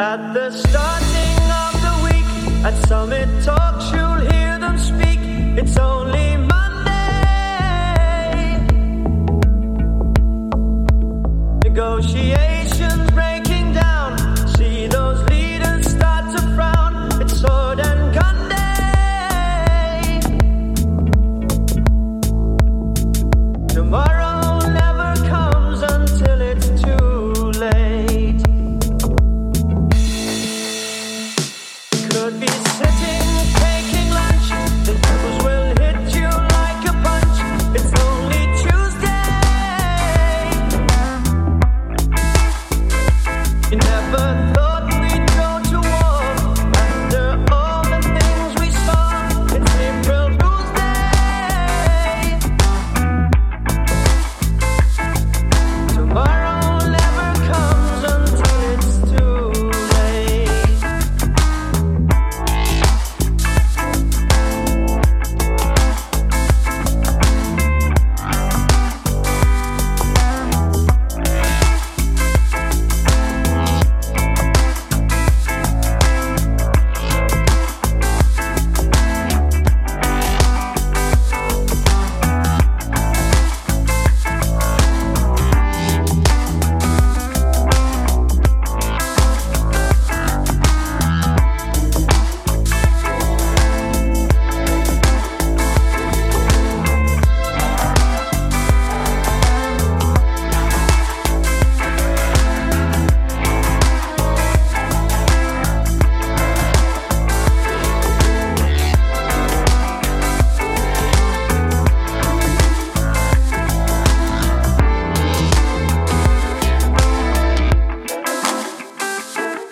At the starting of the week, at Summit Talks, you'll hear them speak. It's all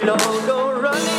No, go running.